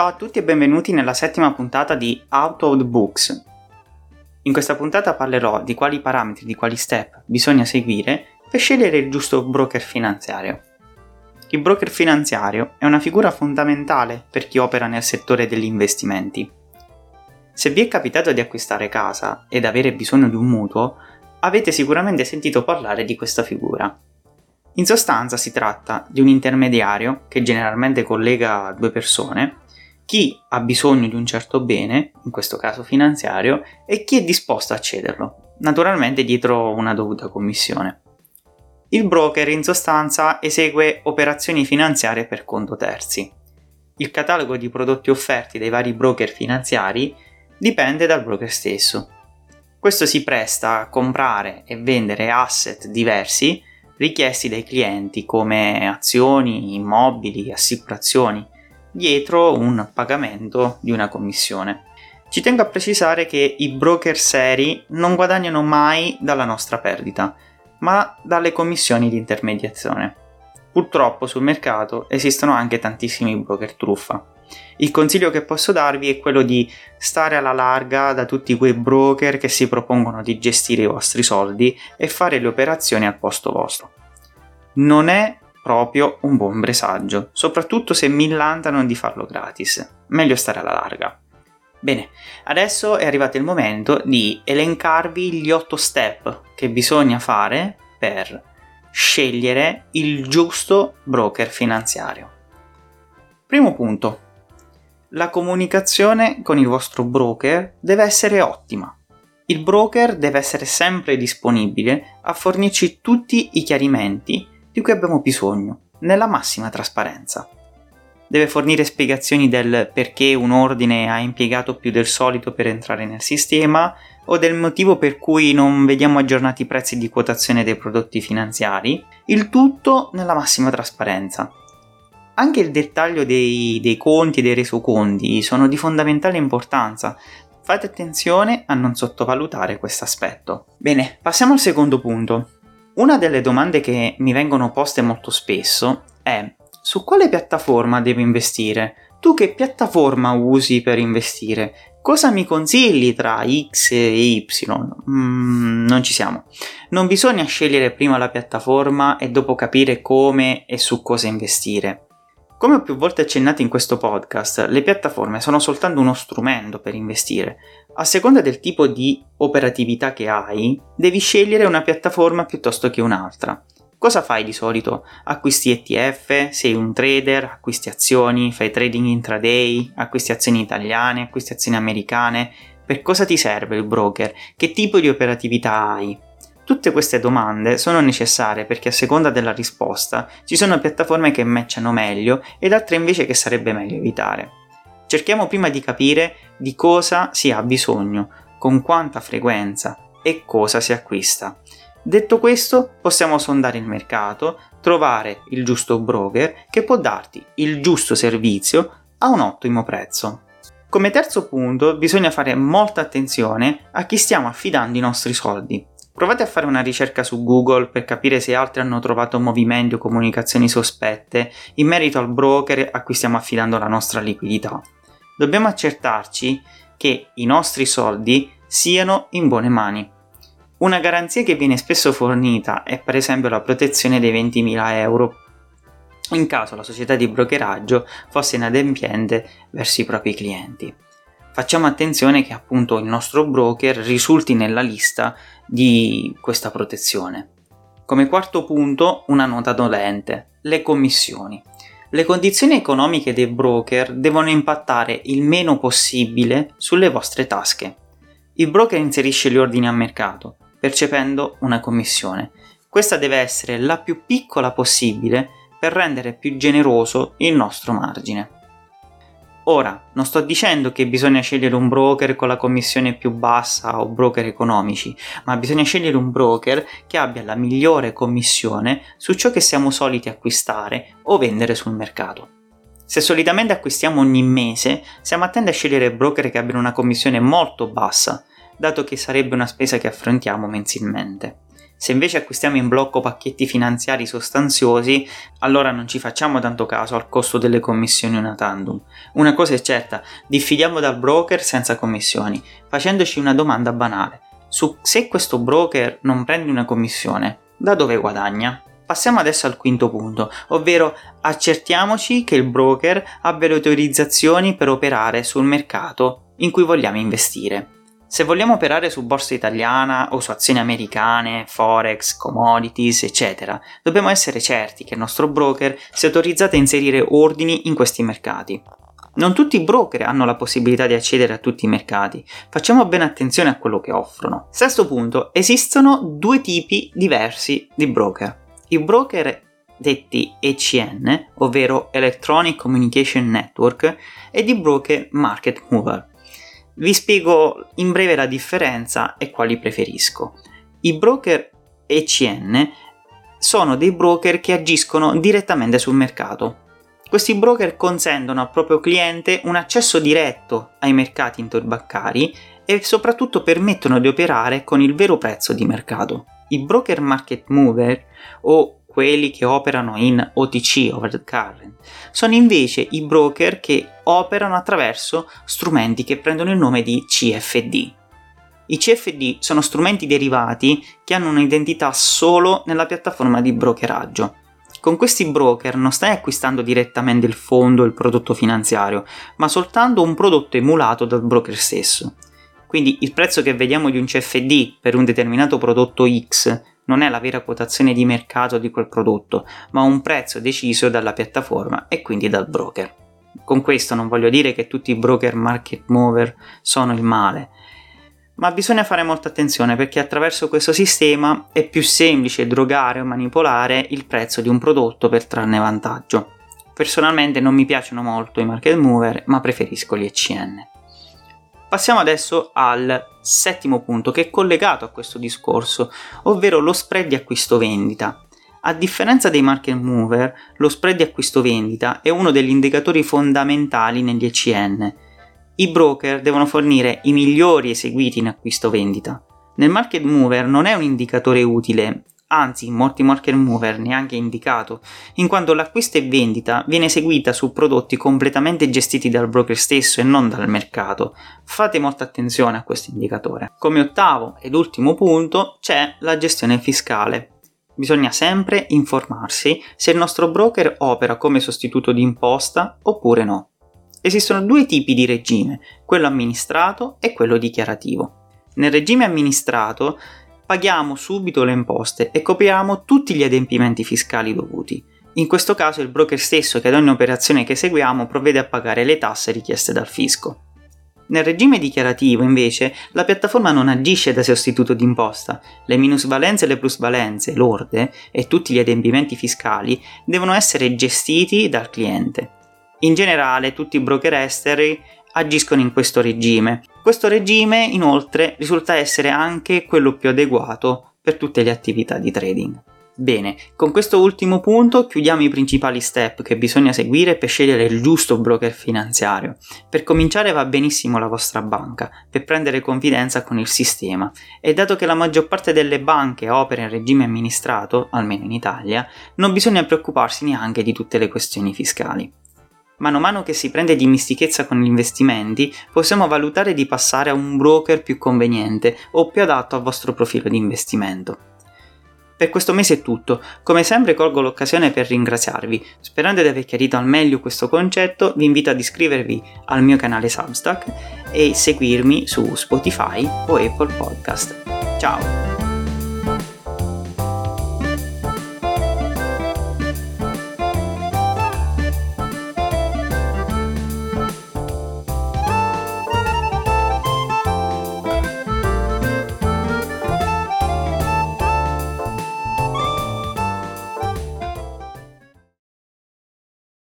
Ciao a tutti e benvenuti nella settima puntata di Out of the Books. In questa puntata parlerò di quali parametri, di quali step bisogna seguire per scegliere il giusto broker finanziario. Il broker finanziario è una figura fondamentale per chi opera nel settore degli investimenti. Se vi è capitato di acquistare casa ed avere bisogno di un mutuo, avete sicuramente sentito parlare di questa figura. In sostanza si tratta di un intermediario che generalmente collega due persone chi ha bisogno di un certo bene, in questo caso finanziario, e chi è disposto a cederlo, naturalmente dietro una dovuta commissione. Il broker in sostanza esegue operazioni finanziarie per conto terzi. Il catalogo di prodotti offerti dai vari broker finanziari dipende dal broker stesso. Questo si presta a comprare e vendere asset diversi richiesti dai clienti come azioni, immobili, assicurazioni, dietro un pagamento di una commissione. Ci tengo a precisare che i broker seri non guadagnano mai dalla nostra perdita, ma dalle commissioni di intermediazione. Purtroppo sul mercato esistono anche tantissimi broker truffa. Il consiglio che posso darvi è quello di stare alla larga da tutti quei broker che si propongono di gestire i vostri soldi e fare le operazioni al posto vostro. Non è proprio un buon presagio, soprattutto se millantano di farlo gratis. Meglio stare alla larga. Bene, adesso è arrivato il momento di elencarvi gli 8 step che bisogna fare per scegliere il giusto broker finanziario. Primo punto. La comunicazione con il vostro broker deve essere ottima. Il broker deve essere sempre disponibile a fornirci tutti i chiarimenti di cui abbiamo bisogno, nella massima trasparenza. Deve fornire spiegazioni del perché un ordine ha impiegato più del solito per entrare nel sistema o del motivo per cui non vediamo aggiornati i prezzi di quotazione dei prodotti finanziari, il tutto nella massima trasparenza. Anche il dettaglio dei, dei conti e dei resoconti sono di fondamentale importanza, fate attenzione a non sottovalutare questo aspetto. Bene, passiamo al secondo punto, una delle domande che mi vengono poste molto spesso è su quale piattaforma devo investire? Tu che piattaforma usi per investire? Cosa mi consigli tra X e Y? Mm, non ci siamo. Non bisogna scegliere prima la piattaforma e dopo capire come e su cosa investire. Come ho più volte accennato in questo podcast, le piattaforme sono soltanto uno strumento per investire. A seconda del tipo di operatività che hai, devi scegliere una piattaforma piuttosto che un'altra. Cosa fai di solito? Acquisti ETF? Sei un trader? Acquisti azioni? Fai trading intraday? Acquisti azioni italiane? Acquisti azioni americane? Per cosa ti serve il broker? Che tipo di operatività hai? Tutte queste domande sono necessarie perché a seconda della risposta ci sono piattaforme che matchano meglio ed altre invece che sarebbe meglio evitare. Cerchiamo prima di capire di cosa si ha bisogno, con quanta frequenza e cosa si acquista. Detto questo, possiamo sondare il mercato, trovare il giusto broker che può darti il giusto servizio a un ottimo prezzo. Come terzo punto, bisogna fare molta attenzione a chi stiamo affidando i nostri soldi. Provate a fare una ricerca su Google per capire se altri hanno trovato movimenti o comunicazioni sospette in merito al broker a cui stiamo affidando la nostra liquidità. Dobbiamo accertarci che i nostri soldi siano in buone mani. Una garanzia che viene spesso fornita è per esempio la protezione dei 20.000 euro in caso la società di brokeraggio fosse inadempiente verso i propri clienti facciamo attenzione che appunto il nostro broker risulti nella lista di questa protezione. Come quarto punto, una nota dolente, le commissioni. Le condizioni economiche dei broker devono impattare il meno possibile sulle vostre tasche. Il broker inserisce gli ordini a mercato, percependo una commissione. Questa deve essere la più piccola possibile per rendere più generoso il nostro margine. Ora, non sto dicendo che bisogna scegliere un broker con la commissione più bassa o broker economici, ma bisogna scegliere un broker che abbia la migliore commissione su ciò che siamo soliti acquistare o vendere sul mercato. Se solitamente acquistiamo ogni mese, siamo attenti a scegliere broker che abbiano una commissione molto bassa, dato che sarebbe una spesa che affrontiamo mensilmente. Se invece acquistiamo in blocco pacchetti finanziari sostanziosi, allora non ci facciamo tanto caso al costo delle commissioni una tandem. Una cosa è certa, diffidiamo dal broker senza commissioni, facendoci una domanda banale. Su se questo broker non prende una commissione, da dove guadagna? Passiamo adesso al quinto punto, ovvero accertiamoci che il broker abbia le autorizzazioni per operare sul mercato in cui vogliamo investire. Se vogliamo operare su borsa italiana o su azioni americane, forex, commodities, eccetera, dobbiamo essere certi che il nostro broker sia autorizzato a inserire ordini in questi mercati. Non tutti i broker hanno la possibilità di accedere a tutti i mercati, facciamo bene attenzione a quello che offrono. Sesto punto, esistono due tipi diversi di broker. I broker detti ECN, ovvero Electronic Communication Network, e di broker market mover. Vi spiego in breve la differenza e quali preferisco. I broker ECN sono dei broker che agiscono direttamente sul mercato. Questi broker consentono al proprio cliente un accesso diretto ai mercati interbancari e soprattutto permettono di operare con il vero prezzo di mercato. I broker market mover o quelli che operano in OTC, over the current, sono invece i broker che operano attraverso strumenti che prendono il nome di CFD. I CFD sono strumenti derivati che hanno un'identità solo nella piattaforma di brokeraggio. Con questi broker non stai acquistando direttamente il fondo o il prodotto finanziario, ma soltanto un prodotto emulato dal broker stesso. Quindi il prezzo che vediamo di un CFD per un determinato prodotto X non è la vera quotazione di mercato di quel prodotto, ma un prezzo deciso dalla piattaforma e quindi dal broker. Con questo non voglio dire che tutti i broker market mover sono il male, ma bisogna fare molta attenzione perché attraverso questo sistema è più semplice drogare o manipolare il prezzo di un prodotto per trarne vantaggio. Personalmente non mi piacciono molto i market mover, ma preferisco gli ECN. Passiamo adesso al settimo punto che è collegato a questo discorso, ovvero lo spread di acquisto-vendita. A differenza dei market mover, lo spread di acquisto-vendita è uno degli indicatori fondamentali negli ECN. I broker devono fornire i migliori eseguiti in acquisto-vendita. Nel market mover non è un indicatore utile, anzi in molti market mover neanche indicato, in quanto l'acquisto e vendita viene eseguita su prodotti completamente gestiti dal broker stesso e non dal mercato. Fate molta attenzione a questo indicatore. Come ottavo ed ultimo punto c'è la gestione fiscale. Bisogna sempre informarsi se il nostro broker opera come sostituto di imposta oppure no. Esistono due tipi di regime, quello amministrato e quello dichiarativo. Nel regime amministrato paghiamo subito le imposte e copriamo tutti gli adempimenti fiscali dovuti. In questo caso il broker stesso che ad ogni operazione che eseguiamo provvede a pagare le tasse richieste dal fisco. Nel regime dichiarativo, invece, la piattaforma non agisce da sostituto d'imposta. Le minusvalenze e le plusvalenze, lorde e tutti gli adempimenti fiscali devono essere gestiti dal cliente. In generale, tutti i broker esteri agiscono in questo regime. Questo regime inoltre risulta essere anche quello più adeguato per tutte le attività di trading. Bene, con questo ultimo punto chiudiamo i principali step che bisogna seguire per scegliere il giusto broker finanziario. Per cominciare va benissimo la vostra banca, per prendere confidenza con il sistema e dato che la maggior parte delle banche opera in regime amministrato, almeno in Italia, non bisogna preoccuparsi neanche di tutte le questioni fiscali. Mano a mano che si prende dimestichezza con gli investimenti, possiamo valutare di passare a un broker più conveniente o più adatto al vostro profilo di investimento. Per questo mese è tutto, come sempre colgo l'occasione per ringraziarvi, sperando di aver chiarito al meglio questo concetto vi invito ad iscrivervi al mio canale Substack e seguirmi su Spotify o Apple Podcast. Ciao!